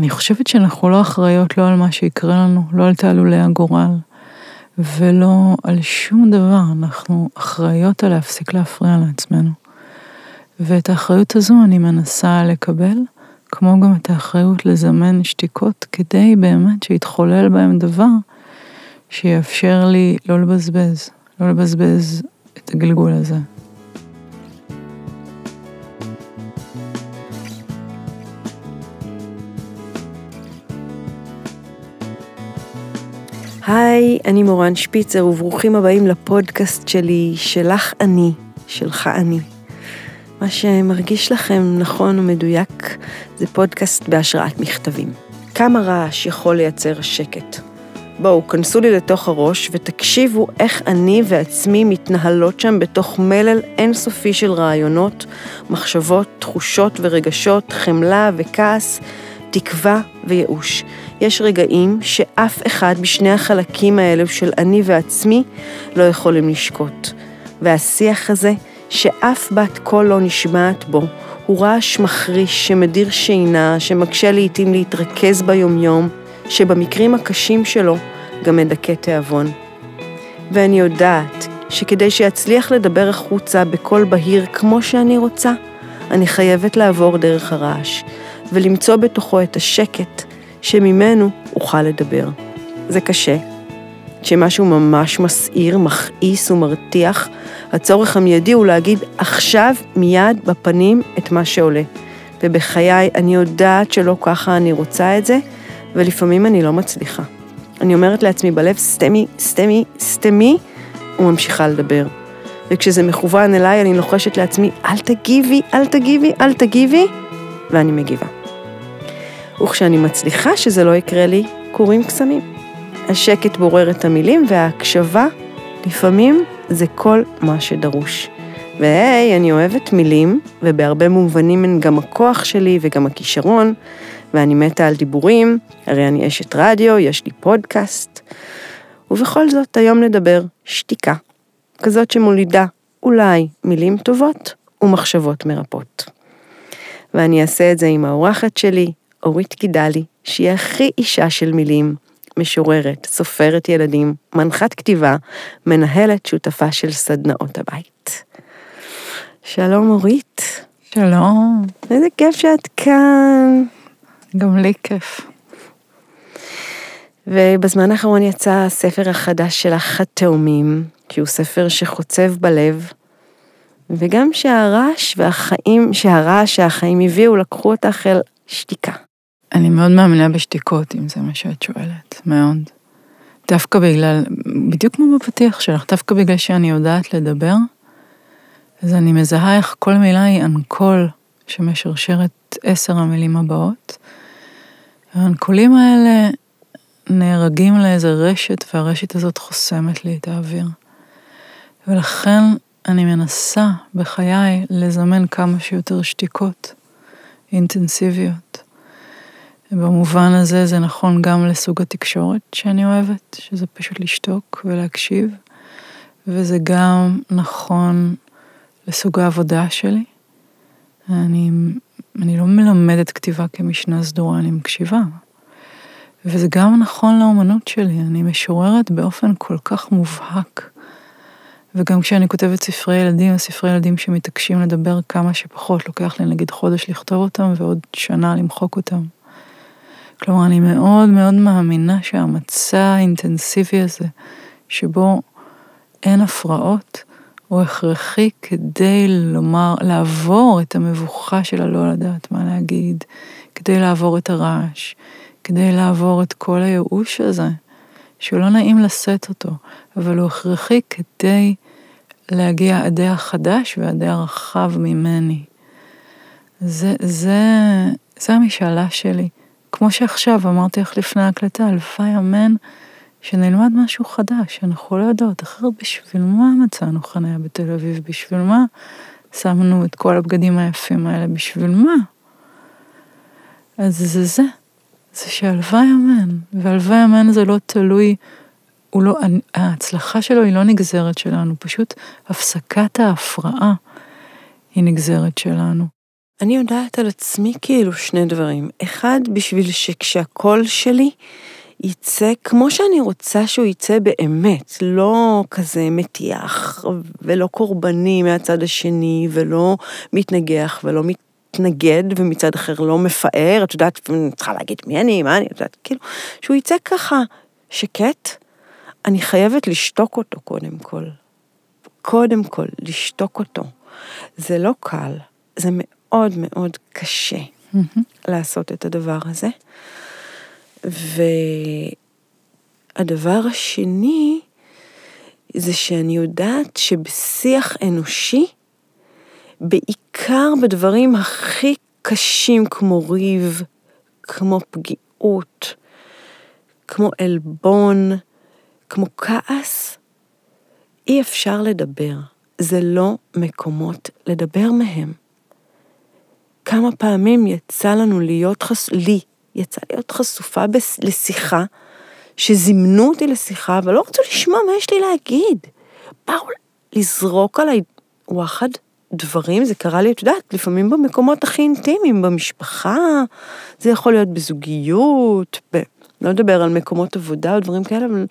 אני חושבת שאנחנו לא אחראיות לא על מה שיקרה לנו, לא על תעלולי הגורל, ולא על שום דבר, אנחנו אחראיות על להפסיק להפריע לעצמנו. ואת האחריות הזו אני מנסה לקבל, כמו גם את האחריות לזמן שתיקות, כדי באמת שיתחולל בהם דבר שיאפשר לי לא לבזבז, לא לבזבז את הגלגול הזה. היי, אני מורן שפיצר וברוכים הבאים לפודקאסט שלי, שלך אני, שלך אני. מה שמרגיש לכם נכון ומדויק זה פודקאסט בהשראת מכתבים. כמה רעש יכול לייצר שקט? בואו, כנסו לי לתוך הראש ותקשיבו איך אני ועצמי מתנהלות שם בתוך מלל אינסופי של רעיונות, מחשבות, תחושות ורגשות, חמלה וכעס, תקווה וייאוש. יש רגעים שאף אחד משני החלקים האלו של אני ועצמי לא יכולים לשקוט. והשיח הזה, שאף בת קול לא נשמעת בו, הוא רעש מחריש שמדיר שינה, שמקשה לעתים להתרכז ביומיום, שבמקרים הקשים שלו גם מדכא תיאבון. ואני יודעת שכדי שאצליח לדבר החוצה בקול בהיר כמו שאני רוצה, אני חייבת לעבור דרך הרעש, ולמצוא בתוכו את השקט שממנו אוכל לדבר. זה קשה. כשמשהו ממש מסעיר, מכעיס ומרתיח, הצורך המיידי הוא להגיד עכשיו, מיד, בפנים, את מה שעולה. ובחיי אני יודעת שלא ככה אני רוצה את זה, ולפעמים אני לא מצליחה. אני אומרת לעצמי בלב, סתמי, סתמי, סתמי, וממשיכה לדבר. וכשזה מכוון אליי, אני לוחשת לעצמי, אל תגיבי, אל תגיבי, אל תגיבי, ואני מגיבה. וכשאני מצליחה שזה לא יקרה לי, קורים קסמים. השקט בורר את המילים וההקשבה, לפעמים זה כל מה שדרוש. והי, אני אוהבת מילים, ובהרבה מובנים הן גם הכוח שלי וגם הכישרון, ואני מתה על דיבורים, הרי אני אשת רדיו, יש לי פודקאסט. ובכל זאת, היום נדבר שתיקה, כזאת שמולידה אולי מילים טובות ומחשבות מרפאות. ואני אעשה את זה עם האורחת שלי, אורית גידלי, שהיא הכי אישה של מילים, משוררת, סופרת ילדים, מנחת כתיבה, מנהלת שותפה של סדנאות הבית. שלום אורית. שלום. איזה כיף שאת כאן. גם לי כיף. ובזמן האחרון יצא הספר החדש שלך, התאומים, כי הוא ספר שחוצב בלב, וגם שהרעש והחיים, שהרעש שהחיים הביאו, לקחו אותך אל שתיקה. אני מאוד מאמינה בשתיקות, אם זה מה שאת שואלת, מאוד. דווקא בגלל, בדיוק כמו בפתיח שלך, דווקא בגלל שאני יודעת לדבר, אז אני מזהה איך כל מילה היא אנקול שמשרשר את עשר המילים הבאות. האנקולים האלה נהרגים לאיזה רשת, והרשת הזאת חוסמת לי את האוויר. ולכן אני מנסה בחיי לזמן כמה שיותר שתיקות אינטנסיביות. במובן הזה זה נכון גם לסוג התקשורת שאני אוהבת, שזה פשוט לשתוק ולהקשיב, וזה גם נכון לסוג העבודה שלי. אני, אני לא מלמדת כתיבה כמשנה סדורה, אני מקשיבה. וזה גם נכון לאומנות שלי, אני משוררת באופן כל כך מובהק. וגם כשאני כותבת ספרי ילדים, ספרי ילדים שמתעקשים לדבר כמה שפחות, לוקח לי נגיד חודש לכתוב אותם ועוד שנה למחוק אותם. כלומר, אני מאוד מאוד מאמינה שהמצע האינטנסיבי הזה, שבו אין הפרעות, הוא הכרחי כדי לומר, לעבור את המבוכה של הלא לדעת מה להגיד, כדי לעבור את הרעש, כדי לעבור את כל הייאוש הזה, שהוא לא נעים לשאת אותו, אבל הוא הכרחי כדי להגיע עדי החדש ועדי הרחב ממני. זה, זה, זה המשאלה שלי. כמו שעכשיו אמרתי לך לפני ההקלטה, הלוואי אמן שנלמד משהו חדש, אנחנו לא יודעות, אחרת בשביל מה מצאנו חניה בתל אביב? בשביל מה שמנו את כל הבגדים היפים האלה? בשביל מה? אז זה זה, זה שהלוואי אמן, והלוואי אמן זה לא תלוי, הוא לא, ההצלחה שלו היא לא נגזרת שלנו, פשוט הפסקת ההפרעה היא נגזרת שלנו. אני יודעת על עצמי כאילו שני דברים. אחד, בשביל שכשהקול שלי יצא כמו שאני רוצה שהוא יצא באמת, לא כזה מטיח ולא קורבני מהצד השני ולא מתנגח ולא מתנגד ומצד אחר לא מפאר, את יודעת, אני צריכה להגיד מי אני, מה אני, את יודעת, כאילו, שהוא יצא ככה שקט, אני חייבת לשתוק אותו קודם כל. קודם כל, לשתוק אותו. זה לא קל, זה מאוד מאוד קשה mm-hmm. לעשות את הדבר הזה. והדבר השני, זה שאני יודעת שבשיח אנושי, בעיקר בדברים הכי קשים כמו ריב, כמו פגיעות, כמו עלבון, כמו כעס, אי אפשר לדבר. זה לא מקומות לדבר מהם. כמה פעמים יצא לנו להיות חס... לי יצא להיות חשופה בס... לשיחה, שזימנו אותי לשיחה, אבל לא רצו לשמוע מה יש לי להגיד. באו לזרוק עליי וואחד דברים, זה קרה לי, את יודעת, לפעמים במקומות הכי אינטימיים, במשפחה, זה יכול להיות בזוגיות, ב... לא לדבר על מקומות עבודה או דברים כאלה, אבל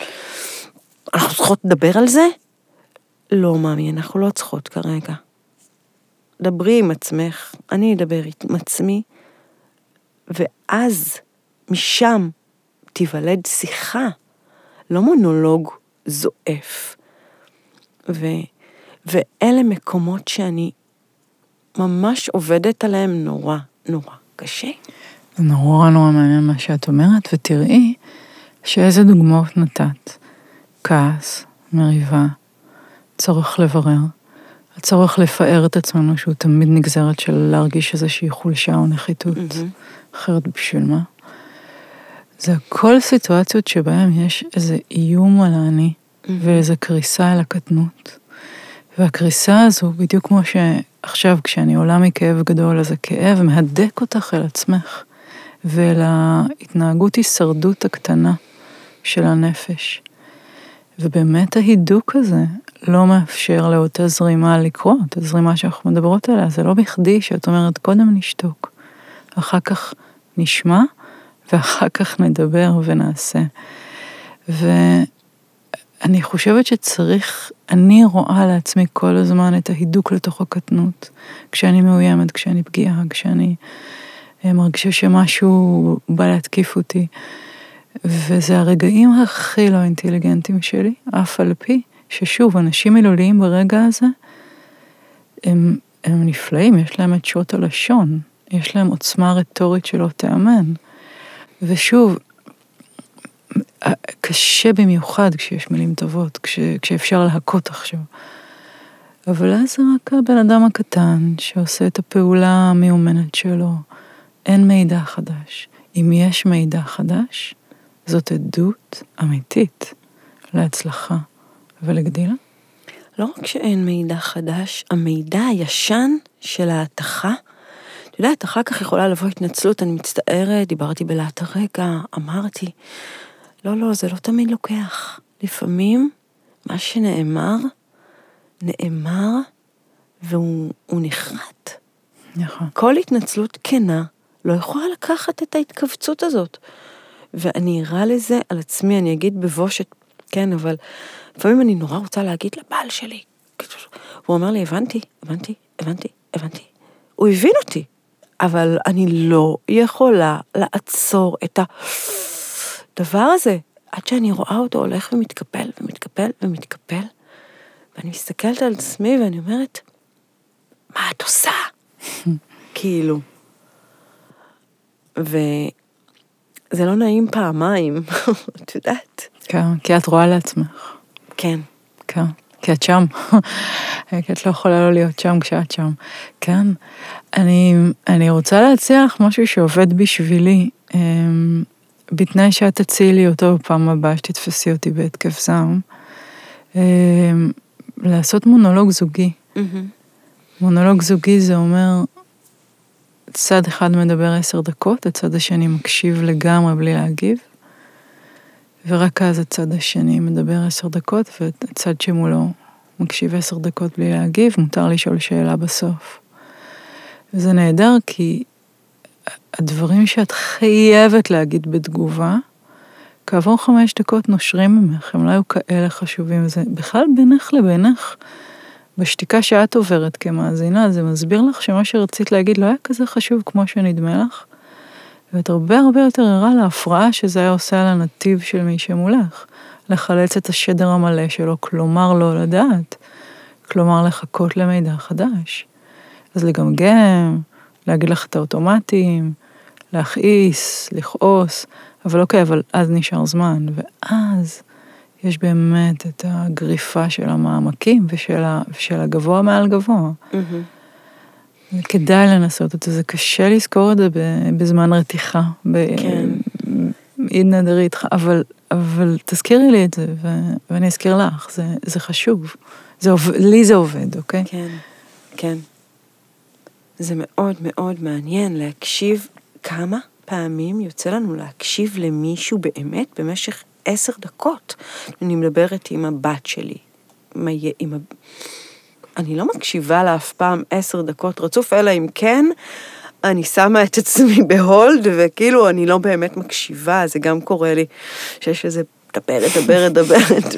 אנחנו צריכות לדבר על זה? לא, מאמי, אנחנו לא צריכות כרגע. דברי עם עצמך, אני אדבר עם עצמי, ואז משם תיוולד שיחה, לא מונולוג זועף. ו, ואלה מקומות שאני ממש עובדת עליהם נורא, נורא קשה. זה נורא נורא מעניין מה שאת אומרת, ותראי שאיזה דוגמאות נתת. כעס, מריבה, צורך לברר, הצורך לפאר את עצמנו, שהוא תמיד נגזרת של להרגיש איזושהי חולשה או נחיתות. Mm-hmm. אחרת בשביל מה? זה הכל סיטואציות שבהן יש איזה איום על האני mm-hmm. ואיזה קריסה אל הקטנות. והקריסה הזו, בדיוק כמו שעכשיו כשאני עולה מכאב גדול, אז הכאב מהדק אותך אל עצמך ואל ההתנהגות הישרדות הקטנה של הנפש. ובאמת ההידוק הזה לא מאפשר לאותה זרימה לקרות, הזרימה שאנחנו מדברות עליה, זה לא בכדי שאת אומרת, קודם נשתוק, אחר כך נשמע, ואחר כך נדבר ונעשה. ואני חושבת שצריך, אני רואה לעצמי כל הזמן את ההידוק לתוך הקטנות, כשאני מאוימת, כשאני פגיעה, כשאני אה, מרגישה שמשהו בא להתקיף אותי. וזה הרגעים הכי לא אינטליגנטיים שלי, אף על פי ששוב, אנשים מילוליים ברגע הזה, הם, הם נפלאים, יש להם את שעות הלשון, יש להם עוצמה רטורית שלא תיאמן. ושוב, קשה במיוחד כשיש מילים טובות, כש, כשאפשר להכות עכשיו. אבל אז זה רק הבן אדם הקטן שעושה את הפעולה המיומנת שלו. אין מידע חדש. אם יש מידע חדש, זאת עדות אמיתית להצלחה ולגדילה. לא רק שאין מידע חדש, המידע הישן של ההתכה, את יודעת, אחר כך יכולה לבוא התנצלות, אני מצטערת, דיברתי בלהט הרגע, אמרתי, לא, לא, זה לא תמיד לוקח. לפעמים מה שנאמר, נאמר והוא נחרט. נכון. כל התנצלות כנה לא יכולה לקחת את ההתכווצות הזאת. ואני אראה לזה על עצמי, אני אגיד בבושת, כן, אבל לפעמים אני נורא רוצה להגיד לבעל שלי. הוא אומר לי, הבנתי, הבנתי, הבנתי, הבנתי. הוא הבין אותי, אבל אני לא יכולה לעצור את הדבר הזה, עד שאני רואה אותו הולך ומתקפל ומתקפל ומתקפל, ואני מסתכלת על עצמי ואני אומרת, מה את עושה? כאילו. וזה לא נעים פעמיים, את יודעת. כן, כי את רואה לעצמך. כן. כן, כי את שם. כי את לא יכולה לא להיות שם כשאת שם. כן. אני, אני רוצה להציע לך משהו שעובד בשבילי, אמ, בתנאי שאת תציעי לי אותו בפעם הבאה שתתפסי אותי בהתקף זעם. אמ, לעשות מונולוג זוגי. Mm-hmm. מונולוג זוגי זה אומר, צד אחד מדבר עשר דקות, הצד השני מקשיב לגמרי בלי להגיב. ורק אז הצד השני מדבר עשר דקות, והצד שמולו מקשיב עשר דקות בלי להגיב, מותר לשאול שאלה בסוף. וזה נהדר כי הדברים שאת חייבת להגיד בתגובה, כעבור חמש דקות נושרים ממך, הם לא היו כאלה חשובים. זה בכלל בינך לבינך, בשתיקה שאת עוברת כמאזינה, זה מסביר לך שמה שרצית להגיד לא היה כזה חשוב כמו שנדמה לך, ואת הרבה הרבה יותר ערה להפרעה שזה היה עושה על הנתיב של מי שמולך. לחלץ את השדר המלא שלו, כלומר לא לדעת, כלומר לחכות למידע חדש. אז לגמגם, להגיד לך את האוטומטים, להכעיס, לכעוס, אבל אוקיי, אבל אז נשאר זמן, ואז יש באמת את הגריפה של המעמקים ושל, ה, ושל הגבוה מעל גבוה. Mm-hmm. כדאי לנסות את זה, זה קשה לזכור את זה בזמן רתיחה, כן. בעידנא דריתחא, אבל, אבל תזכירי לי את זה, ו, ואני אזכיר לך, זה, זה חשוב. זה עובד, לי זה עובד, אוקיי? כן, כן. זה מאוד מאוד מעניין להקשיב כמה פעמים יוצא לנו להקשיב למישהו באמת במשך עשר דקות. אני מדברת עם הבת שלי, עם ה... אני לא מקשיבה לה אף פעם עשר דקות רצוף, אלא אם כן אני שמה את עצמי בהולד, וכאילו אני לא באמת מקשיבה, זה גם קורה לי, שיש איזה דברת, דברת, דברת,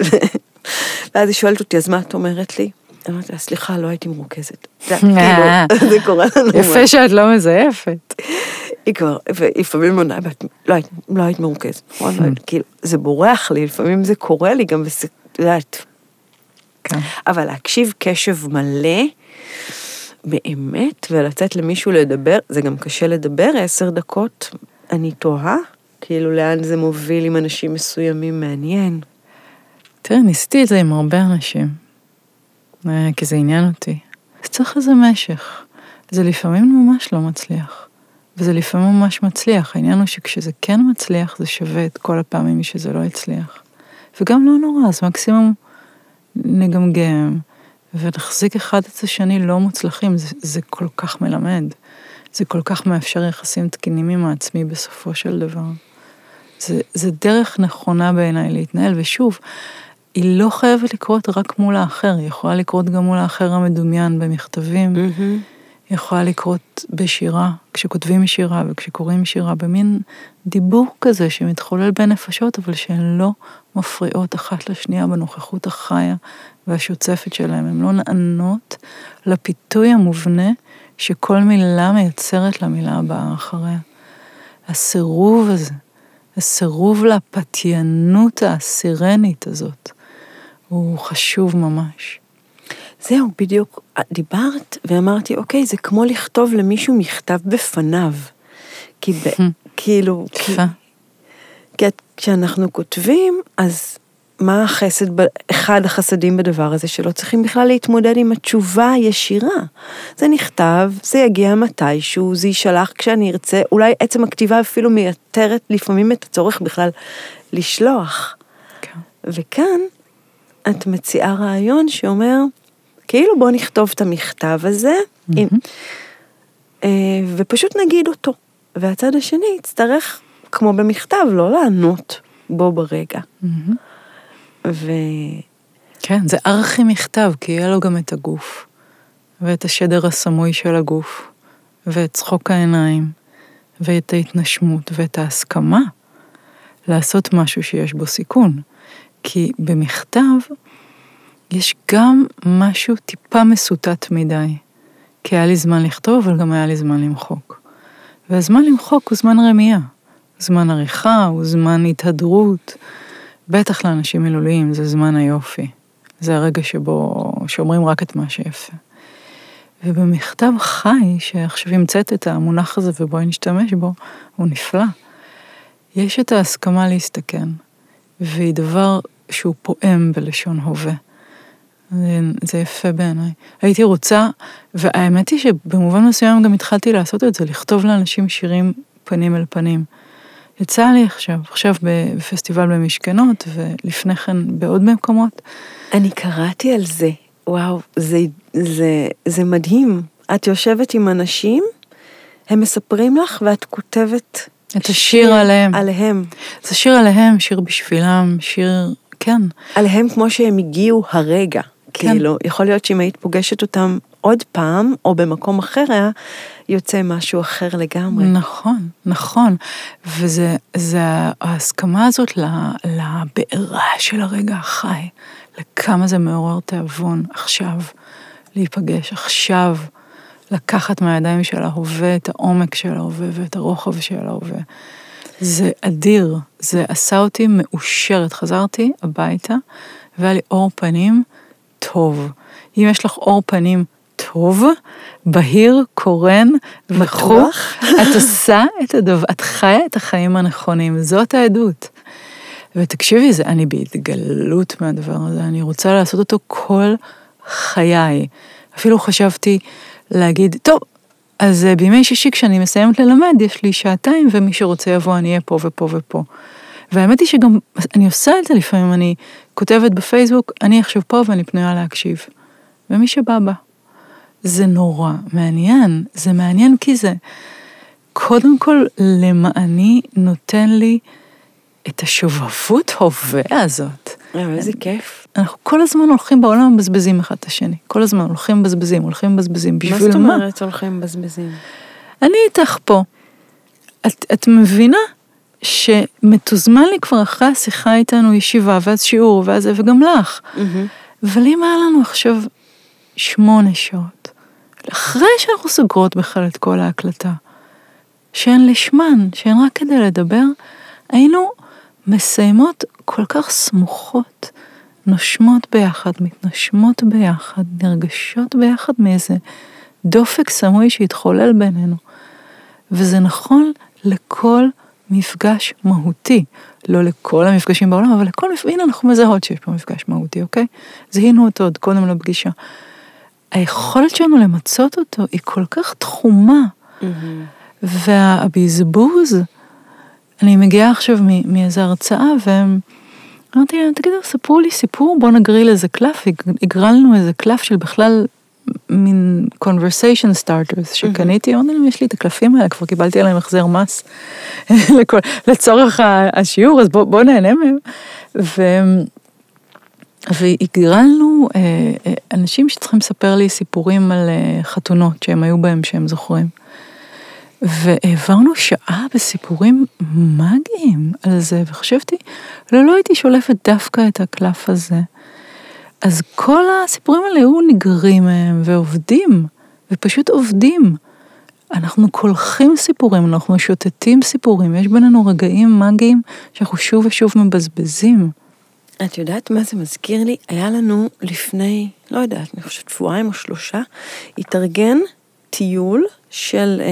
ואז היא שואלת אותי, אז מה את אומרת לי? אמרתי לה, סליחה, לא הייתי מרוכזת. זה כאילו, זה קורה לנו. יפה שאת לא מזייפת. היא כבר, ולפעמים עונה, לא היית, לא היית מרוכזת, נכון? לא כאילו, זה בורח לי, לפעמים זה קורה לי גם, וזה, את יודעת. כן. אבל להקשיב קשב מלא, באמת, ולתת למישהו לדבר, זה גם קשה לדבר עשר דקות, אני תוהה, כאילו לאן זה מוביל עם אנשים מסוימים, מעניין. תראה, ניסיתי את זה עם הרבה אנשים, אה, כי זה עניין אותי. אז צריך איזה משך. זה לפעמים ממש לא מצליח. וזה לפעמים ממש מצליח. העניין הוא שכשזה כן מצליח, זה שווה את כל הפעמים שזה לא הצליח. וגם לא נורא, אז מקסימום נגמגם, ונחזיק אחד את השני לא מוצלחים, זה, זה כל כך מלמד. זה כל כך מאפשר יחסים תקינים עם העצמי בסופו של דבר. זה, זה דרך נכונה בעיניי להתנהל, ושוב, היא לא חייבת לקרות רק מול האחר, היא יכולה לקרות גם מול האחר המדומיין במכתבים, mm-hmm. יכולה לקרות בשירה, כשכותבים שירה וכשקוראים שירה, במין דיבור כזה שמתחולל בין נפשות, אבל שהן לא מפריעות אחת לשנייה בנוכחות החיה והשוצפת שלהן, הן לא נענות לפיתוי המובנה שכל מילה מייצרת למילה הבאה אחריה. הסירוב הזה, הסירוב לפתיינות הסירנית הזאת, הוא חשוב ממש. זהו, בדיוק, דיברת ואמרתי, אוקיי, זה כמו לכתוב למישהו מכתב בפניו. כי ב, כאילו, כי, כי כשאנחנו כותבים, אז מה החסד, אחד החסדים בדבר הזה, שלא צריכים בכלל להתמודד עם התשובה הישירה. זה נכתב, זה יגיע מתישהו, זה יישלח כשאני ארצה, אולי עצם הכתיבה אפילו מייתרת לפעמים את הצורך בכלל לשלוח. כן. וכאן את מציעה רעיון שאומר, כאילו בוא נכתוב את המכתב הזה, mm-hmm. עם, ופשוט נגיד אותו. והצד השני יצטרך, כמו במכתב, לא לענות בו ברגע. Mm-hmm. ו... כן, זה ארכי מכתב, כי יהיה לו גם את הגוף, ואת השדר הסמוי של הגוף, ואת צחוק העיניים, ואת ההתנשמות, ואת ההסכמה לעשות משהו שיש בו סיכון. כי במכתב יש גם משהו טיפה מסוטט מדי. כי היה לי זמן לכתוב, אבל גם היה לי זמן למחוק. והזמן למחוק הוא זמן רמייה. זמן עריכה, הוא זמן התהדרות. בטח לאנשים מילוליים זה זמן היופי. זה הרגע שבו שאומרים רק את מה שיפה. ובמכתב חי, שעכשיו המצאת את המונח הזה ובואי נשתמש בו, הוא נפלא. יש את ההסכמה להסתכן, והיא דבר שהוא פועם בלשון הווה. זה, זה יפה בעיניי. הייתי רוצה, והאמת היא שבמובן מסוים גם התחלתי לעשות את זה, לכתוב לאנשים שירים פנים אל פנים. יצא לי עכשיו, עכשיו בפסטיבל במשכנות, ולפני כן בעוד מקומות. אני קראתי על זה, וואו, זה, זה, זה מדהים. את יושבת עם אנשים, הם מספרים לך ואת כותבת את השיר שיר עליהם. עליהם. זה שיר עליהם, שיר בשבילם, שיר, כן. עליהם כמו שהם הגיעו הרגע. כן. כאילו, יכול להיות שאם היית פוגשת אותם עוד פעם, או במקום אחר היה יוצא משהו אחר לגמרי. נכון, נכון. וזה זה ההסכמה הזאת לבעירה של הרגע החי, לכמה זה מעורר תיאבון עכשיו, להיפגש עכשיו, לקחת מהידיים של ההווה את העומק של ההווה ואת הרוחב של ההווה. זה אדיר, זה עשה אותי מאושרת. חזרתי הביתה והיה לי עור פנים טוב. אם יש לך עור פנים טוב, בהיר, קורן, מחוך, את עושה את הדבר, את חיה את החיים הנכונים, זאת העדות. ותקשיבי, זה, אני בהתגלות מהדבר הזה, אני רוצה לעשות אותו כל חיי. אפילו חשבתי להגיד, טוב, אז אה, בימי שישי כשאני מסיימת ללמד, יש לי שעתיים, ומי שרוצה יבוא, אני אהיה פה ופה ופה. והאמת היא שגם, אני עושה את זה לפעמים, אני כותבת בפייסבוק, אני עכשיו פה ואני פנויה להקשיב. ומי שבא בא. זה נורא מעניין, זה מעניין כי זה קודם כל למעני נותן לי את השובבות הווה הזאת. איזה כיף. אנחנו כל הזמן הולכים בעולם מבזבזים אחד את השני. כל הזמן הולכים מבזבזים, הולכים מבזבזים. בשביל מה? מה זאת אומרת הולכים מבזבזים? אני איתך פה. את, את מבינה שמתוזמן לי כבר אחרי השיחה איתנו ישיבה, ואז שיעור, ואז זה, וגם לך. Mm-hmm. אבל אם היה לנו עכשיו שמונה שעות, אחרי שאנחנו סוגרות בכלל את כל ההקלטה, שהן לשמן, שהן רק כדי לדבר, היינו מסיימות כל כך סמוכות, נושמות ביחד, מתנשמות ביחד, נרגשות ביחד מאיזה דופק סמוי שהתחולל בינינו. וזה נכון לכל מפגש מהותי. לא לכל המפגשים בעולם, אבל לכל מפגש, הנה אנחנו מזהות שיש פה מפגש מהותי, אוקיי? זיהינו אותו עוד קודם לפגישה. היכולת שלנו למצות אותו היא כל כך תחומה, mm-hmm. והבזבוז, אני מגיעה עכשיו מאיזו הרצאה, ואמרתי להם, תגידו, ספרו לי סיפור, בואו נגריל איזה קלף, הגרלנו איזה קלף של בכלל מין conversation starters שקניתי, להם, יש לי את הקלפים האלה, כבר קיבלתי עליהם החזר מס לצורך השיעור, אז בואו בוא נהנה מהם. ו... והגרלנו אה, אה, אנשים שצריכים לספר לי סיפורים על אה, חתונות שהם היו בהם שהם זוכרים. והעברנו שעה בסיפורים מגיים על זה, וחשבתי, לא, לא הייתי שולפת דווקא את הקלף הזה. אז כל הסיפורים האלה היו נגרים מהם ועובדים, ופשוט עובדים. אנחנו קולחים סיפורים, אנחנו שוטטים סיפורים, יש בינינו רגעים מגיים שאנחנו שוב ושוב מבזבזים. את יודעת מה זה מזכיר לי? היה לנו לפני, לא יודעת, אני חושבת שבועיים או שלושה, התארגן טיול של אה,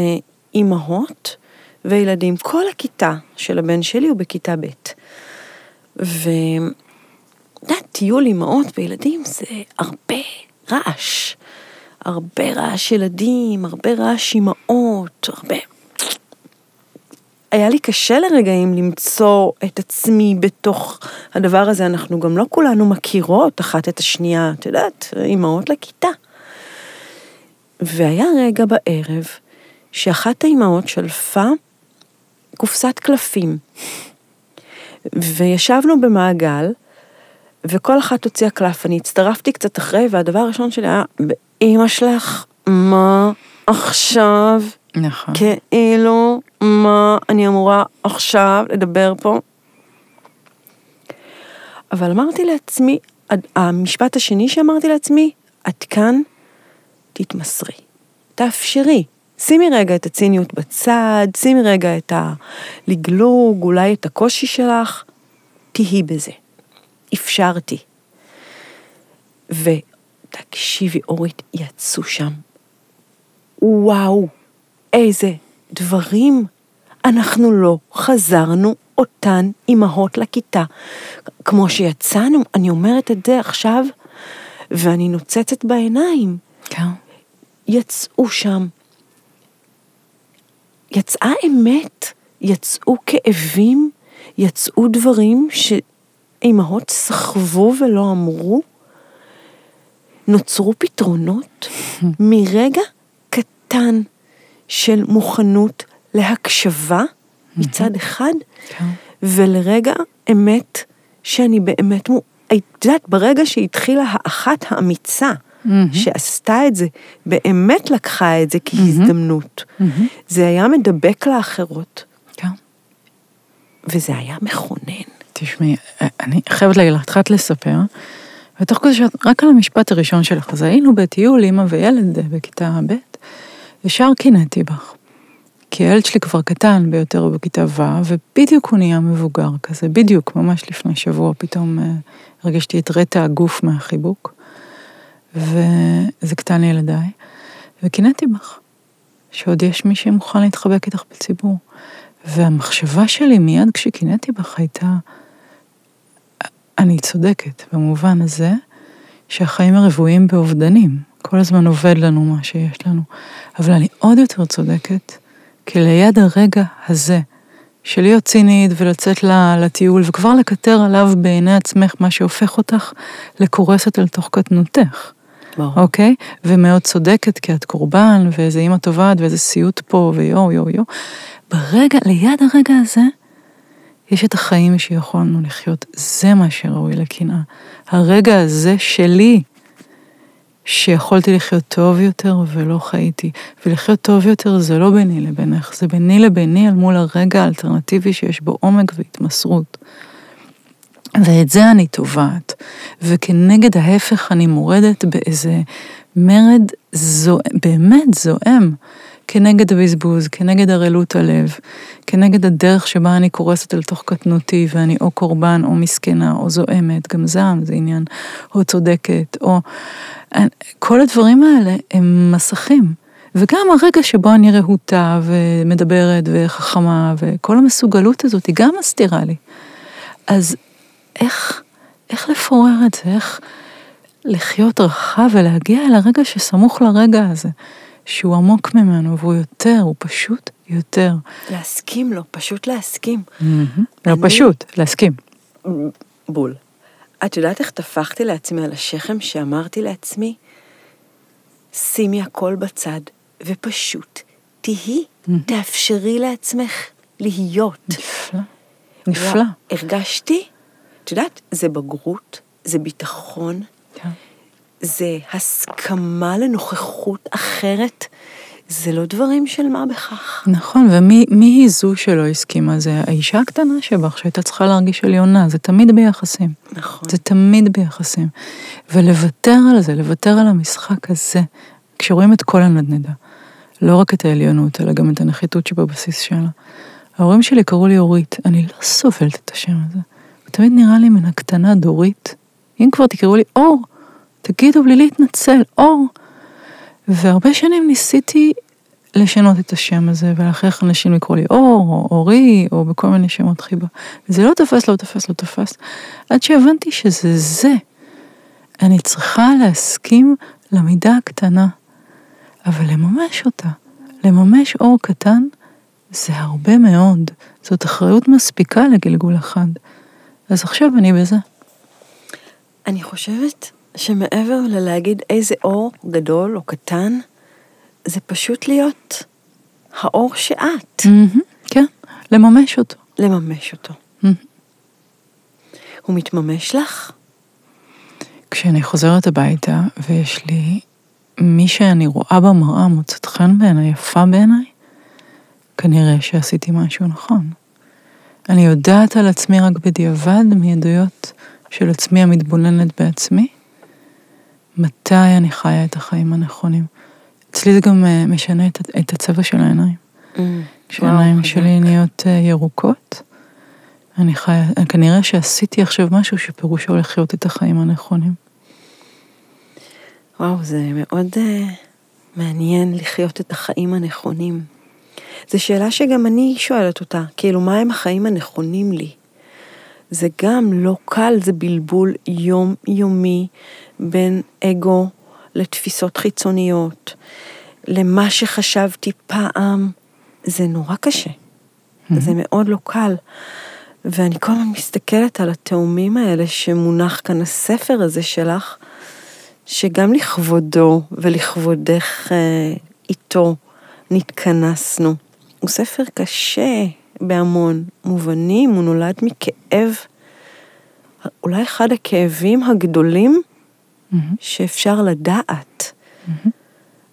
אימהות וילדים. כל הכיתה של הבן שלי הוא בכיתה ב'. ו... יודעת, טיול אימהות וילדים זה הרבה רעש. הרבה רעש ילדים, הרבה רעש אימהות, הרבה... היה לי קשה לרגעים למצוא את עצמי בתוך הדבר הזה, אנחנו גם לא כולנו מכירות אחת את השנייה, את יודעת, אימהות לכיתה. והיה רגע בערב שאחת האימהות שלפה קופסת קלפים, וישבנו במעגל, וכל אחת הוציאה קלף, אני הצטרפתי קצת אחרי, והדבר הראשון שלי היה, באמא שלך, מה עכשיו? נכון. כאילו, מה אני אמורה עכשיו לדבר פה? אבל אמרתי לעצמי, המשפט השני שאמרתי לעצמי, את כאן, תתמסרי, תאפשרי. שימי רגע את הציניות בצד, שימי רגע את הלגלוג, אולי את הקושי שלך, תהי בזה. אפשרתי. ותקשיבי, אורית, יצאו שם. וואו, איזה דברים. אנחנו לא חזרנו אותן אימהות לכיתה. כמו שיצאנו, אני אומרת את זה עכשיו, ואני נוצצת בעיניים. כן. יצאו שם. יצאה אמת, יצאו כאבים, יצאו דברים שאימהות סחבו ולא אמרו. נוצרו פתרונות מרגע קטן של מוכנות להקשבה מצד אחד, כן. ולרגע אמת שאני באמת, את יודעת, ברגע שהתחילה האחת האמיצה, מהמם. שעשתה את זה, באמת לקחה את זה כהזדמנות. מהמם. זה היה מדבק לאחרות, כן. וזה היה מכונן. תשמעי, אני חייבת להגיד לך, התחלת לספר, ותוך כדי שאת, רק על המשפט הראשון שלך, אז היינו בטיול, אימא וילד אה, בכיתה ב', ישר קינאתי בך. כי הילד שלי כבר קטן ביותר בכיתה ו', ובדיוק הוא נהיה מבוגר כזה, בדיוק, ממש לפני שבוע, פתאום אה, הרגשתי את רטע הגוף מהחיבוק, וזה קטן ילדיי, וקינאתי בך, שעוד יש מי שמוכן להתחבק איתך בציבור. והמחשבה שלי מיד כשקינאתי בך הייתה, אני צודקת במובן הזה שהחיים הרבועים באובדנים. כל הזמן עובד לנו מה שיש לנו. אבל אני עוד יותר צודקת, כי ליד הרגע הזה, של להיות צינית ולצאת לטיול וכבר לקטר עליו בעיני עצמך מה שהופך אותך לקורסת אל תוך קטנותך. ברור. אוקיי? ומאוד צודקת, כי את קורבן, ואיזה אימא טובה, ואיזה סיוט פה, ויו, יו, יו. ברגע, ליד הרגע הזה, יש את החיים שיכולנו לחיות. זה מה שראוי לקנאה. הרגע הזה שלי, שיכולתי לחיות טוב יותר ולא חייתי. ולחיות טוב יותר זה לא ביני לבינך, זה ביני לביני אל מול הרגע האלטרנטיבי שיש בו עומק והתמסרות. ואת זה אני תובעת. וכנגד ההפך אני מורדת באיזה מרד זו, באמת זועם. כנגד הבזבוז, כנגד ערלות הלב, כנגד הדרך שבה אני קורסת אל תוך קטנותי ואני או קורבן או מסכנה או זועמת, גם זעם זה עניין, או צודקת, או... כל הדברים האלה הם מסכים. וגם הרגע שבו אני רהוטה ומדברת וחכמה וכל המסוגלות הזאת היא גם מסתירה לי. אז איך, איך לפורר את זה? איך לחיות רחב ולהגיע אל הרגע שסמוך לרגע הזה? שהוא עמוק ממנו והוא יותר, הוא פשוט יותר. להסכים לו, פשוט להסכים. לא פשוט, להסכים. בול. את יודעת איך טפחתי לעצמי על השכם שאמרתי לעצמי? שימי הכל בצד, ופשוט תהי, תאפשרי לעצמך להיות. נפלא. נפלא. הרגשתי, את יודעת, זה בגרות, זה ביטחון, כן. זה הסכמה לנוכחות אחרת, זה לא דברים של מה בכך. נכון, ומי מי היא זו שלא הסכימה? זה האישה הקטנה שבך, שהייתה צריכה להרגיש עליונה, זה תמיד ביחסים. נכון. זה תמיד ביחסים. ולוותר על זה, לוותר על המשחק הזה, כשרואים את כל הנדנדה, לא רק את העליונות, אלא גם את הנחיתות שבבסיס שלה. ההורים שלי קראו לי אורית, אני לא סובלת את השם הזה. הוא תמיד נראה לי מן הקטנה דורית. אם כבר תקראו לי אור, תגידו בלי להתנצל, אור. והרבה שנים ניסיתי לשנות את השם הזה, ולהכריח אנשים לקרוא לי אור, או אורי, או בכל מיני שמות חיבה. וזה לא תפס, לא תפס, לא תפס, עד שהבנתי שזה זה. אני צריכה להסכים למידה הקטנה, אבל לממש אותה. לממש אור קטן זה הרבה מאוד. זאת אחריות מספיקה לגלגול אחד. אז עכשיו אני בזה. אני חושבת שמעבר ללהגיד איזה אור גדול או קטן, זה פשוט להיות האור שאת, מהמם, כן, לממש אותו. לממש אותו. מהמם. הוא מתממש לך? כשאני חוזרת הביתה ויש לי מי שאני רואה במראה מוצאת חן בעיניי, יפה בעיניי, כנראה שעשיתי משהו נכון. אני יודעת על עצמי רק בדיעבד מעדויות של עצמי המתבוננת בעצמי, מתי אני חיה את החיים הנכונים. אצלי זה גם אה, משנה את, את הצבע של העיניים. כשהעיניים וואו, שלי. נהיות אה, ירוקות, אני חיה, כנראה שעשיתי עכשיו משהו שפירושו לחיות את החיים הנכונים. וואו, זה מאוד uh, מעניין לחיות את החיים הנכונים. זו שאלה שגם אני שואלת אותה, כאילו, מה הם החיים הנכונים לי? זה גם לא קל, זה בלבול יומיומי בין אגו לתפיסות חיצוניות, למה שחשבתי פעם. זה נורא קשה, זה מאוד לא קל. ואני כל הזמן מסתכלת על התאומים האלה שמונח כאן הספר הזה שלך, שגם לכבודו ולכבודך אה, איתו נתכנסנו. הוא ספר קשה בהמון מובנים, הוא נולד מכאב, אולי אחד הכאבים הגדולים שאפשר לדעת.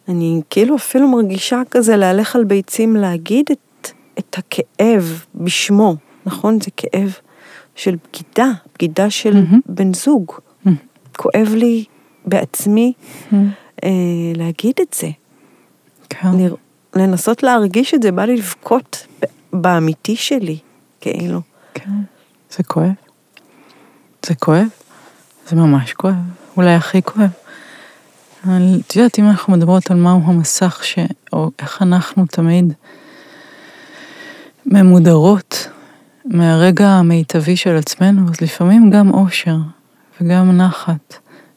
אני כאילו אפילו מרגישה כזה להלך על ביצים להגיד את, את הכאב בשמו, נכון? זה כאב של בגידה, בגידה של בן זוג. כואב לי בעצמי אה, להגיד את זה. כן. לנסות להרגיש את זה, בא לי לבכות באמיתי שלי, כאילו. כן, זה כואב. זה כואב. זה ממש כואב. אולי הכי כואב. את יודעת, אם אנחנו מדברות על מהו המסך, ש... או איך אנחנו תמיד ממודרות מהרגע המיטבי של עצמנו, אז לפעמים גם אושר וגם נחת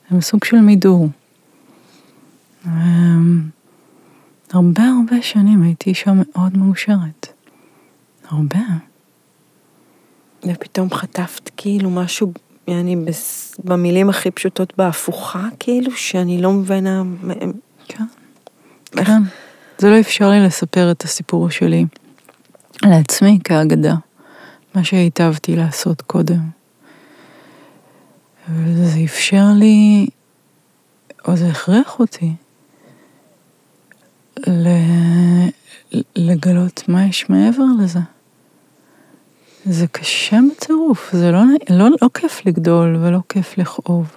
הם סוג של מידור. הרבה הרבה שנים הייתי אישה מאוד מאושרת. הרבה. ופתאום חטפת כאילו משהו, אני במילים הכי פשוטות בהפוכה, כאילו, שאני לא מבינה... כן, כן. זה לא אפשר לי לספר את הסיפור שלי לעצמי כאגדה, מה שהיטבתי לעשות קודם. וזה אפשר לי, או זה הכריח אותי, לגלות מה יש מעבר לזה. זה קשה בטירוף, זה לא, לא, לא כיף לגדול ולא כיף לכאוב.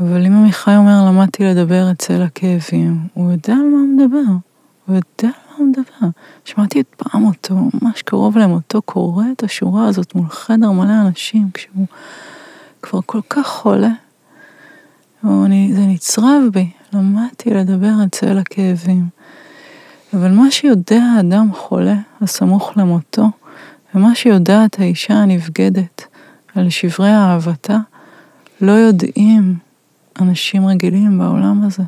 אבל אם עמיחי אומר, למדתי לדבר אצל הכאבים, הוא יודע על מה הוא מדבר. הוא יודע על מה הוא מדבר. שמעתי את פעם אותו, ממש קרוב למותו, קורא את השורה הזאת מול חדר מלא אנשים, כשהוא כבר כל כך חולה. ואני, זה נצרב בי, למדתי לדבר אצל הכאבים. אבל מה שיודע האדם חולה, הסמוך למותו, ומה שיודעת האישה הנבגדת על שברי אהבתה, לא יודעים אנשים רגילים בעולם הזה.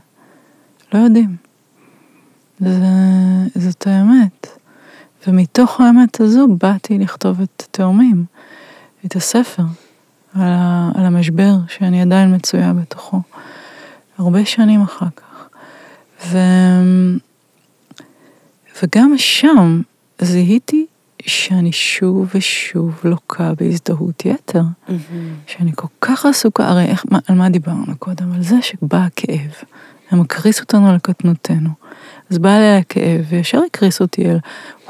לא יודעים. זה, זאת האמת. ומתוך האמת הזו באתי לכתוב את תאומים, את הספר, על, ה, על המשבר שאני עדיין מצויה בתוכו, הרבה שנים אחר כך. ו, וגם שם זיהיתי שאני שוב ושוב לוקה בהזדהות יתר. Mm-hmm. שאני כל כך עסוקה, הרי איך, מה, על מה דיברנו קודם? על זה שבא הכאב, ומקריס אותנו על קטנותנו. אז בא אליי הכאב, וישר הקריס אותי אל,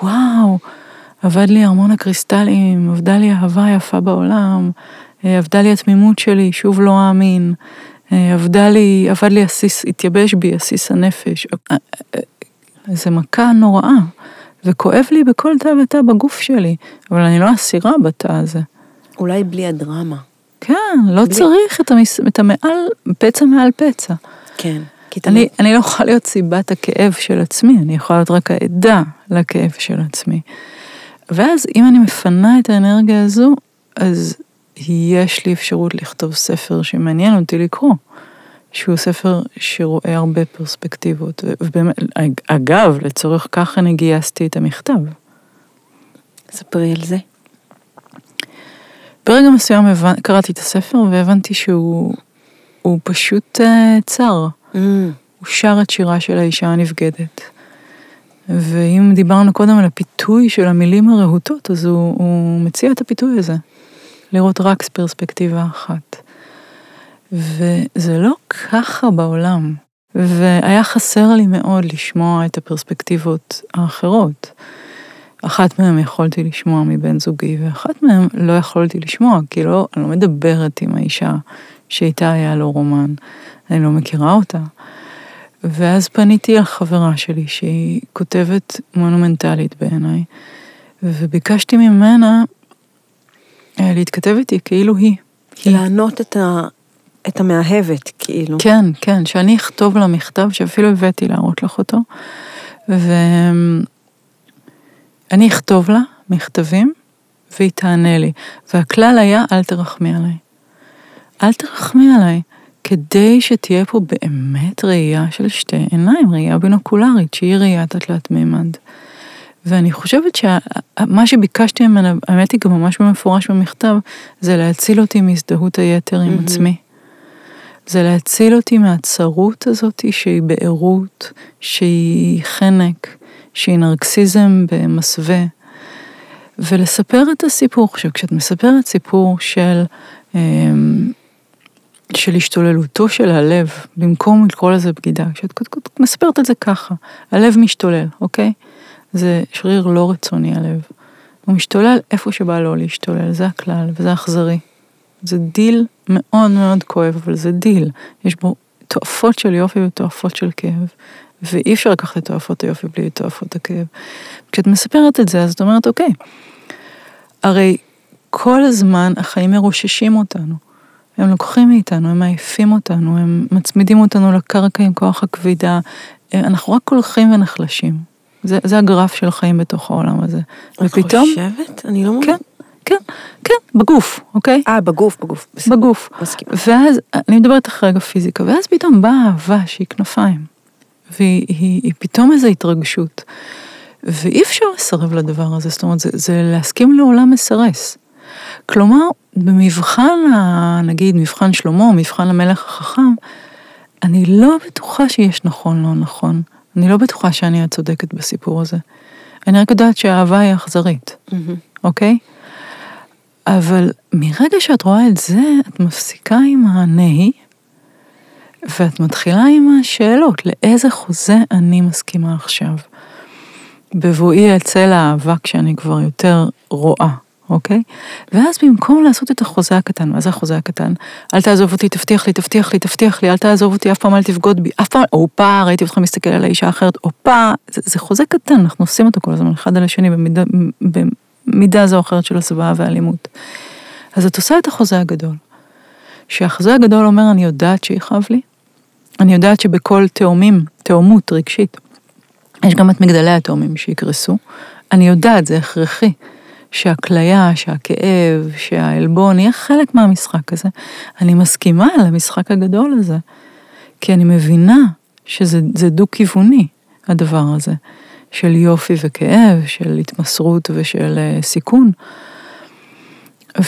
וואו, עבד לי ארמון הקריסטלים, עבדה לי אהבה יפה בעולם, אה, עבדה לי התמימות שלי, שוב לא אאמין, אה, עבדה לי, עבד לי עסיס, התייבש בי עסיס הנפש. איזה מכה נוראה. וכואב לי בכל תא ותא בגוף שלי, אבל אני לא אסירה בתא הזה. אולי בלי הדרמה. כן, לא בלי... צריך את, המס... את המעל, פצע מעל פצע. כן. אני, לא... אני לא יכולה להיות סיבת הכאב של עצמי, אני יכולה להיות רק העדה לכאב של עצמי. ואז אם אני מפנה את האנרגיה הזו, אז יש לי אפשרות לכתוב ספר שמעניין אותי לקרוא. שהוא ספר שרואה הרבה פרספקטיבות. ובאמת, אגב, לצורך כך אני גייסתי את המכתב. ספרי על זה. ברגע מסוים הבנ... קראתי את הספר והבנתי שהוא פשוט uh, צר. Mm. הוא שר את שירה של האישה הנבגדת. ואם דיברנו קודם על הפיתוי של המילים הרהוטות, אז הוא, הוא מציע את הפיתוי הזה. לראות רק פרספקטיבה אחת. וזה לא ככה בעולם. והיה חסר לי מאוד לשמוע את הפרספקטיבות האחרות. אחת מהן יכולתי לשמוע מבן זוגי, ואחת מהן לא יכולתי לשמוע, כי לא, אני לא מדברת עם האישה שאיתה היה לו רומן, אני לא מכירה אותה. ואז פניתי על חברה שלי, שהיא כותבת מונומנטלית בעיניי, וביקשתי ממנה אה, להתכתב איתי כאילו היא. לענות את ה... את המאהבת, כאילו. כן, כן, שאני אכתוב לה מכתב, שאפילו הבאתי להראות לך אותו, ואני אכתוב לה מכתבים, והיא תענה לי. והכלל היה, אל תרחמי עליי. אל תרחמי עליי, כדי שתהיה פה באמת ראייה של שתי עיניים, ראייה בינוקולרית, שהיא ראייה תת-תלת מימד. ואני חושבת שמה שביקשתי ממנה, האמת היא גם ממש במפורש במכתב, זה להציל אותי מהזדהות היתר עם mm-hmm. עצמי. זה להציל אותי מהצרות הזאת שהיא בערות, שהיא חנק, שהיא נרקסיזם במסווה, ולספר את הסיפור. עכשיו, כשאת מספרת סיפור של אה, של השתוללותו של הלב, במקום לקרוא לזה בגידה, כשאת מספרת את זה ככה, הלב משתולל, אוקיי? זה שריר לא רצוני הלב. הוא משתולל איפה שבא לו להשתולל, זה הכלל, וזה אכזרי. זה דיל מאוד מאוד כואב, אבל זה דיל. יש בו תועפות של יופי ותועפות של כאב, ואי אפשר לקחת את תועפות היופי בלי תועפות הכאב. כשאת מספרת את זה, אז את אומרת, אוקיי, הרי כל הזמן החיים מרוששים אותנו. הם לוקחים מאיתנו, הם מעיפים אותנו, הם מצמידים אותנו לקרקע עם כוח הכבידה, אנחנו רק הולכים ונחלשים. זה, זה הגרף של החיים בתוך העולם הזה. את ופתאום... את חושבת? אני לא כן, כן, כן, בגוף, אוקיי? אה, בגוף, בגוף. בסדר. בגוף. מסכים. ואז, אני מדברת אחרי רגע פיזיקה, ואז פתאום באה אהבה שהיא כנפיים. והיא היא, היא פתאום איזו התרגשות. ואי אפשר לסרב לדבר הזה, זאת אומרת, זה, זה להסכים לעולם מסרס. כלומר, במבחן, ה, נגיד, מבחן שלמה, מבחן המלך החכם, אני לא בטוחה שיש נכון, לא נכון. אני לא בטוחה שאני הצודקת בסיפור הזה. אני רק יודעת שהאהבה היא אכזרית, mm-hmm. אוקיי? אבל מרגע שאת רואה את זה, את מפסיקה עם הנהי, ואת מתחילה עם השאלות, לאיזה חוזה אני מסכימה עכשיו? בבואי אצא לאהבה כשאני כבר יותר רואה, אוקיי? ואז במקום לעשות את החוזה הקטן, מה זה החוזה הקטן? אל תעזוב אותי, תבטיח לי, תבטיח לי, תבטיח לי, אל תעזוב אותי, אף פעם אל תבגוד בי, אף פעם, הופה, ראיתי אותך מסתכל על האישה האחרת, הופה, זה, זה חוזה קטן, אנחנו עושים אותו כל הזמן, אחד על השני, במידה, במידה זו או אחרת של הסוואה ואלימות. אז את עושה את החוזה הגדול. שהחוזה הגדול אומר, אני יודעת שיכאב לי, אני יודעת שבכל תאומים, תאומות רגשית, יש גם את מגדלי התאומים שיקרסו, אני יודעת, זה הכרחי. שהכליה, שהכאב, שהעלבון יהיה חלק מהמשחק הזה. אני מסכימה למשחק הגדול הזה, כי אני מבינה שזה דו-כיווני, הדבר הזה, של יופי וכאב, של התמסרות ושל uh, סיכון.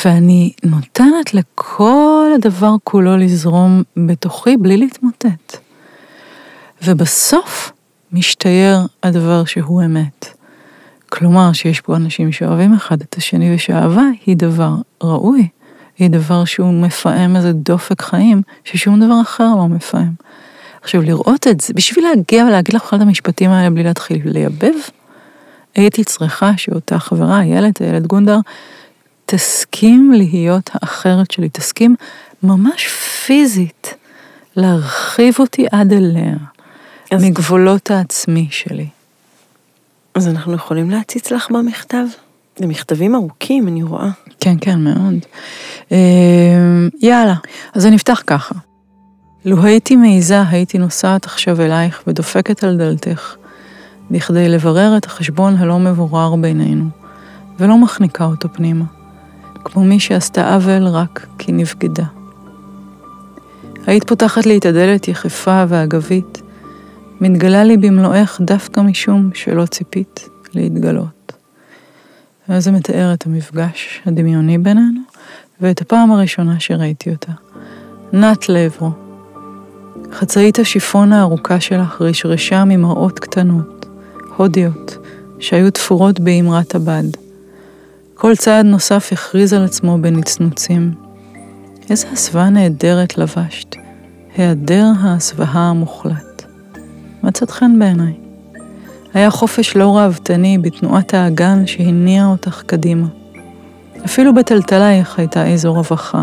ואני נותנת לכל הדבר כולו לזרום בתוכי בלי להתמוטט. ובסוף משתייר הדבר שהוא אמת. כלומר, שיש פה אנשים שאוהבים אחד את השני ושאהבה היא דבר ראוי, היא דבר שהוא מפעם איזה דופק חיים ששום דבר אחר לא מפעם. עכשיו, לראות את זה, בשביל להגיע ולהגיד לך אחד המשפטים האלה בלי להתחיל לייבב, הייתי צריכה שאותה חברה, הילד, הילד גונדר, תסכים להיות האחרת שלי, תסכים ממש פיזית להרחיב אותי עד אליה, מגבולות העצמי שלי. אז אנחנו יכולים להציץ לך במכתב? זה מכתבים ארוכים, אני רואה. כן, כן, מאוד. אה, יאללה, אז אני אפתח ככה. לו הייתי מעיזה, הייתי נוסעת עכשיו אלייך ודופקת על דלתך, בכדי לברר את החשבון הלא מבורר בינינו, ולא מחניקה אותו פנימה, כמו מי שעשתה עוול רק כי נבגדה. היית פותחת לי את הדלת יחפה ואגבית, מתגלה לי במלואך דווקא משום שלא ציפית להתגלות. ואז זה מתאר את המפגש הדמיוני בינינו, ואת הפעם הראשונה שראיתי אותה. נט לעברו. חצאית השיפון הארוכה שלך רשרשה ממראות קטנות, הודיות, שהיו תפורות באמרת הבד. כל צעד נוסף הכריז על עצמו בנצנוצים. איזה הסוואה נהדרת לבשת, היעדר ההסוואה המוחלט. מצאת חן בעיניי. היה חופש לא ראוותני בתנועת האגן שהניע אותך קדימה. אפילו בטלטלייך הייתה איזו רווחה.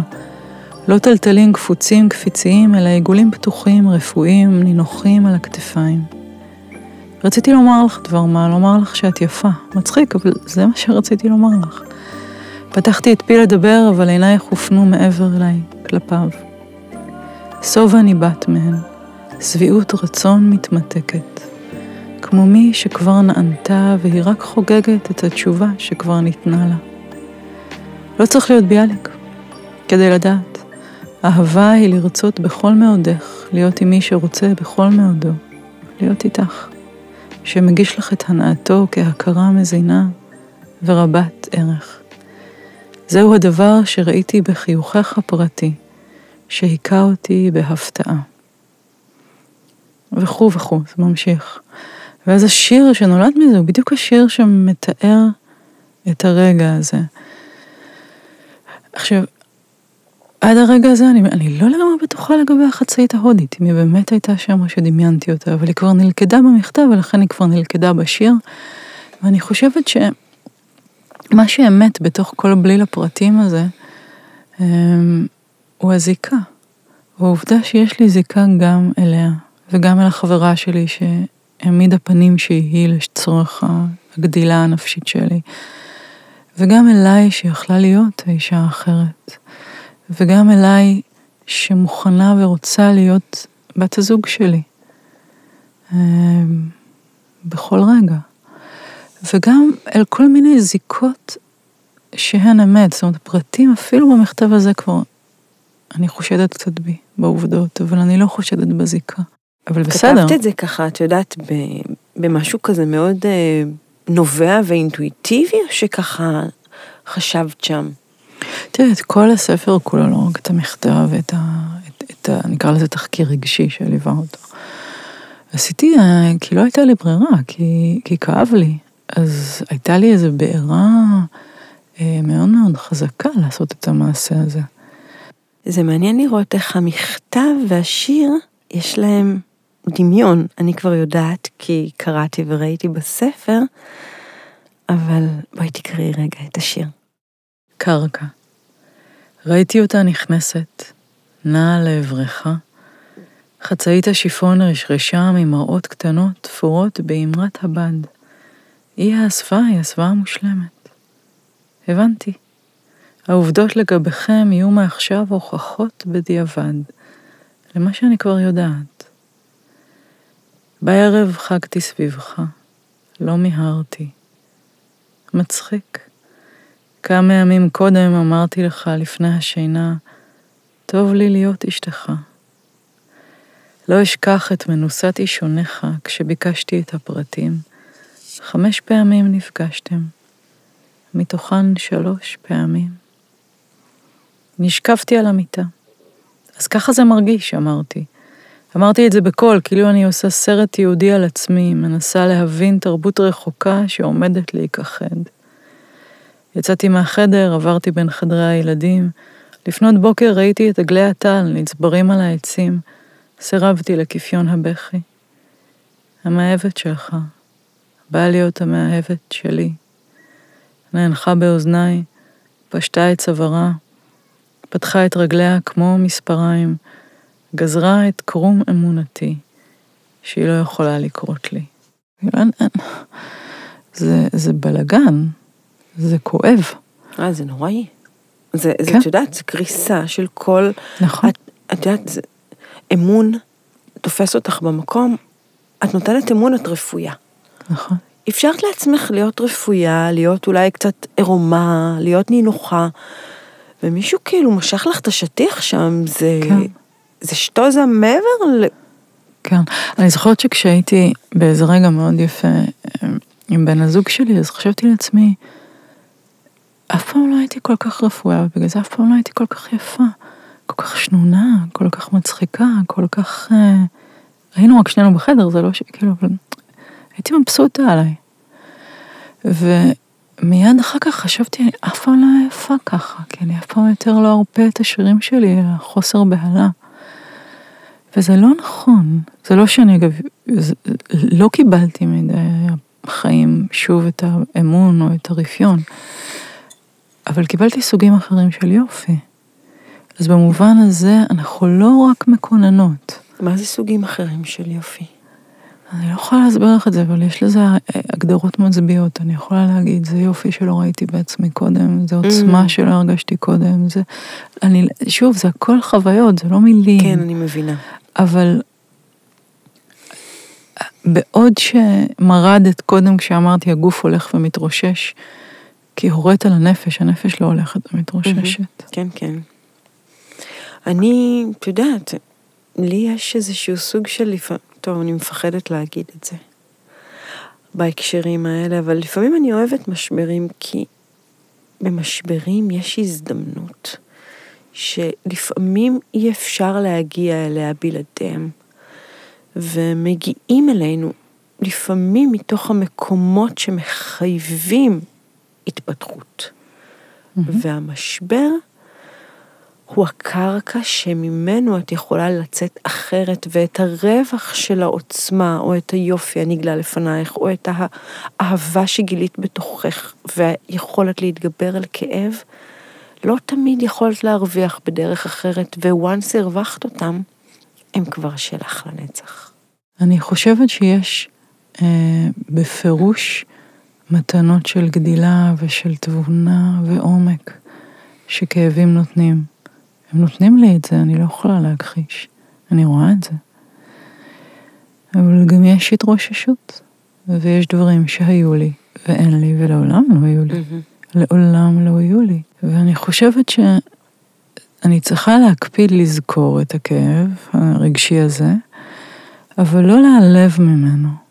לא טלטלים קפוצים קפיציים, אלא עיגולים פתוחים, רפואיים, נינוחים על הכתפיים. רציתי לומר לך דבר מה, לומר לך שאת יפה. מצחיק, אבל זה מה שרציתי לומר לך. פתחתי את פי לדבר, אבל עינייך הופנו מעבר אליי, כלפיו. סובה ניבט מהן. שביעות רצון מתמתקת, כמו מי שכבר נענתה והיא רק חוגגת את התשובה שכבר ניתנה לה. לא צריך להיות ביאליק כדי לדעת. אהבה היא לרצות בכל מאודך, להיות עם מי שרוצה בכל מאודו, להיות איתך, שמגיש לך את הנאתו כהכרה מזינה ורבת ערך. זהו הדבר שראיתי בחיוכך הפרטי, שהיכה אותי בהפתעה. וכו' וכו', זה ממשיך. ואז השיר שנולד מזה הוא בדיוק השיר שמתאר את הרגע הזה. עכשיו, עד הרגע הזה אני, אני לא לגמרי בטוחה לגבי החצאית ההודית, אם היא באמת הייתה שם או שדמיינתי אותה, אבל היא כבר נלכדה במכתב ולכן היא כבר נלכדה בשיר. ואני חושבת שמה שאמת בתוך כל בליל הפרטים הזה, אמ, הוא הזיקה. והעובדה שיש לי זיקה גם אליה, וגם אל החברה שלי שהעמידה פנים שהיא לצורך הגדילה הנפשית שלי, וגם אליי שיכלה להיות האישה האחרת, וגם אליי שמוכנה ורוצה להיות בת הזוג שלי. אמ, בכל רגע. וגם אל כל מיני זיקות שהן אמת, זאת אומרת, פרטים אפילו במכתב הזה כבר, אני חושדת קצת בי, בעובדות, אבל אני לא חושדת בזיקה. אבל בסדר. כתבת את זה ככה, את יודעת, במשהו כזה מאוד אה, נובע ואינטואיטיבי, או שככה חשבת שם? תראה, את כל הספר כולו, לא רק את המכתב, את ה... את, את ה נקרא לזה תחקיר רגשי שליווה אותו. עשיתי, אה, כי לא הייתה לי ברירה, כי, כי כאב לי. אז הייתה לי איזו בעירה אה, מאוד מאוד חזקה לעשות את המעשה הזה. זה מעניין לראות איך המכתב והשיר, יש להם דמיון. אני כבר יודעת, כי קראתי וראיתי בספר, אבל בואי תקראי רגע את השיר. קרקע. ראיתי אותה נכנסת, נעה לעברך. חצאית השיפון רשרשה ממראות קטנות תפורות באמרת הבד. היא האספה, היא הסוואה המושלמת. הבנתי. העובדות לגביכם יהיו מעכשיו הוכחות בדיעבד, למה שאני כבר יודעת. בערב חגתי סביבך, לא מיהרתי. מצחיק. כמה ימים קודם אמרתי לך לפני השינה, טוב לי להיות אשתך. לא אשכח את מנוסת אישוניך כשביקשתי את הפרטים. חמש פעמים נפגשתם, מתוכן שלוש פעמים. נשכבתי על המיטה. אז ככה זה מרגיש, אמרתי. אמרתי את זה בקול, כאילו אני עושה סרט יהודי על עצמי, מנסה להבין תרבות רחוקה שעומדת להיכחד. יצאתי מהחדר, עברתי בין חדרי הילדים. לפנות בוקר ראיתי את עגלי הטל נצברים על העצים. סירבתי לכיפיון הבכי. המאהבת שלך, באה להיות המאהבת שלי. נאנחה באוזניי, פשטה את צווארה, פתחה את רגליה כמו מספריים, גזרה את קרום אמונתי, שהיא לא יכולה לקרות לי. זה, זה בלגן, זה כואב. אה, זה נוראי. זה, כן? זה, את יודעת, זה קריסה של כל... נכון. את, את יודעת, זה, אמון תופס אותך במקום, את נותנת אמון, את רפויה. נכון. אפשרת לעצמך להיות רפויה, להיות אולי קצת עירומה, להיות נינוחה, ומישהו כאילו משך לך את השטיח שם, זה... כן. זה שטוזה מעבר ל... כן. אני זוכרת שכשהייתי באיזה רגע מאוד יפה אה, עם בן הזוג שלי, אז חשבתי לעצמי, אף פעם לא הייתי כל כך רפואה, ובגלל זה אף פעם לא הייתי כל כך יפה, כל כך שנונה, כל כך מצחיקה, כל כך... אה, היינו רק שנינו בחדר, זה לא ש... כאילו, אבל הייתי מבסוטה עליי. ומיד אחר כך חשבתי, אני אף פעם לא יפה ככה, כי אני אף פעם יותר לא ארפה את השירים שלי, אלא חוסר בהלה. וזה לא נכון, זה לא שאני אגב, לא קיבלתי מדי החיים שוב את האמון או את הרפיון, אבל קיבלתי סוגים אחרים של יופי. אז במובן הזה אנחנו לא רק מקוננות. מה זה סוגים אחרים של יופי? אני לא יכולה להסביר לך את זה, אבל יש לזה הגדרות מצביעות. אני יכולה להגיד, זה יופי שלא ראיתי בעצמי קודם, זה עוצמה mm. שלא הרגשתי קודם, זה... אני, שוב, זה הכל חוויות, זה לא מילים. כן, אני מבינה. אבל בעוד שמרדת קודם כשאמרתי הגוף הולך ומתרושש, כי הורית על הנפש, הנפש לא הולכת ומתרוששת. כן, כן. אני, את יודעת, לי יש איזשהו סוג של טוב, אני מפחדת להגיד את זה בהקשרים האלה, אבל לפעמים אני אוהבת משברים כי במשברים יש הזדמנות שלפעמים אי אפשר להגיע אליה בלעדיהם, ומגיעים אלינו לפעמים מתוך המקומות שמחייבים התפתחות. Mm-hmm. והמשבר הוא הקרקע שממנו את יכולה לצאת אחרת, ואת הרווח של העוצמה, או את היופי הנגלה לפנייך, או את האהבה שגילית בתוכך, והיכולת להתגבר על כאב, לא תמיד יכולת להרוויח בדרך אחרת, וואנס הרווחת אותם, הם כבר שלך לנצח. אני חושבת שיש אה, בפירוש מתנות של גדילה ושל תבונה ועומק שכאבים נותנים. הם נותנים לי את זה, אני לא יכולה להכחיש. אני רואה את זה. אבל גם יש התרוששות, ויש דברים שהיו לי ואין לי ולעולם לא היו לי. Mm-hmm. לעולם לא היו לי. ואני חושבת שאני צריכה להקפיד לזכור את הכאב הרגשי הזה, אבל לא להיעלב ממנו.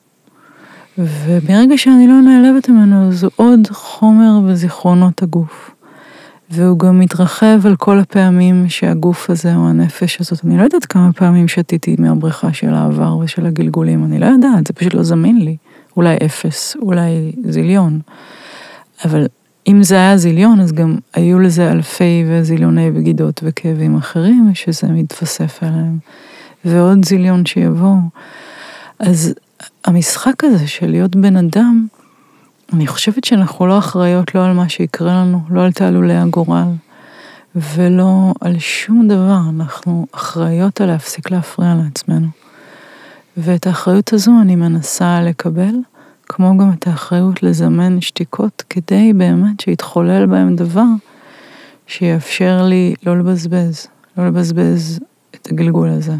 וברגע שאני לא נעלבת ממנו, זה עוד חומר בזיכרונות הגוף. והוא גם מתרחב על כל הפעמים שהגוף הזה או הנפש הזאת, אני לא יודעת כמה פעמים שתיתי מהבריכה של העבר ושל הגלגולים, אני לא יודעת, זה פשוט לא זמין לי. אולי אפס, אולי זיליון. אבל אם זה היה זיליון, אז גם היו לזה אלפי וזיליוני בגידות וכאבים אחרים, שזה מתווסף עליהם. ועוד זיליון שיבואו. אז המשחק הזה של להיות בן אדם, אני חושבת שאנחנו לא אחראיות לא על מה שיקרה לנו, לא על תעלולי הגורל, ולא על שום דבר, אנחנו אחראיות על להפסיק להפריע לעצמנו. ואת האחריות הזו אני מנסה לקבל, כמו גם את האחריות לזמן שתיקות, כדי באמת שיתחולל בהם דבר שיאפשר לי לא לבזבז, לא לבזבז את הגלגול הזה.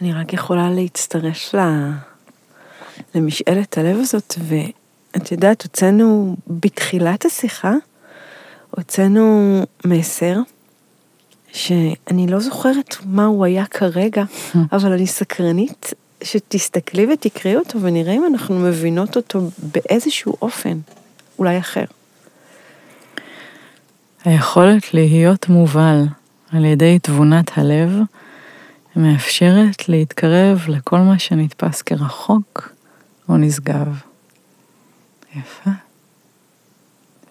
אני רק יכולה להצטרף ל... למשאלת הלב הזאת, ואת יודעת, הוצאנו בתחילת השיחה, הוצאנו מסר, שאני לא זוכרת מה הוא היה כרגע, אבל אני סקרנית שתסתכלי ותקראי אותו ונראה אם אנחנו מבינות אותו באיזשהו אופן, אולי אחר. היכולת להיות מובל על ידי תבונת הלב מאפשרת להתקרב לכל מה שנתפס כרחוק או נשגב. יפה.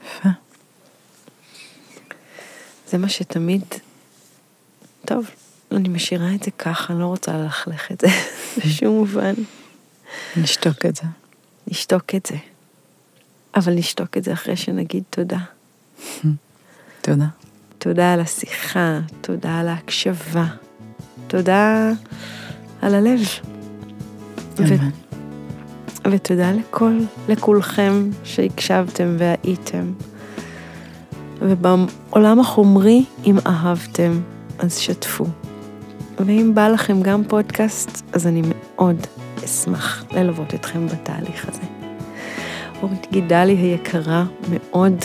יפה. זה מה שתמיד... טוב, אני משאירה את זה ככה, אני לא רוצה ללכלך את זה בשום מובן. נשתוק את זה. נשתוק את זה. אבל נשתוק את זה אחרי שנגיד תודה. תודה. תודה על השיחה, תודה על ההקשבה, תודה על הלב. אמן. ותודה לכל, לכולכם שהקשבתם והייתם. ובעולם החומרי, אם אהבתם, אז שתפו. ואם בא לכם גם פודקאסט, אז אני מאוד אשמח ללוות אתכם בתהליך הזה. אורית גידלי היקרה מאוד,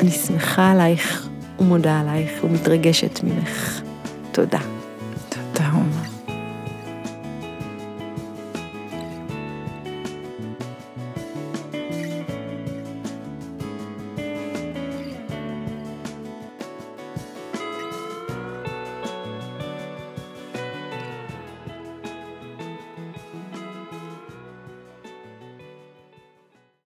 אני שמחה עלייך ומודה עלייך ומתרגשת ממך. תודה. תודה.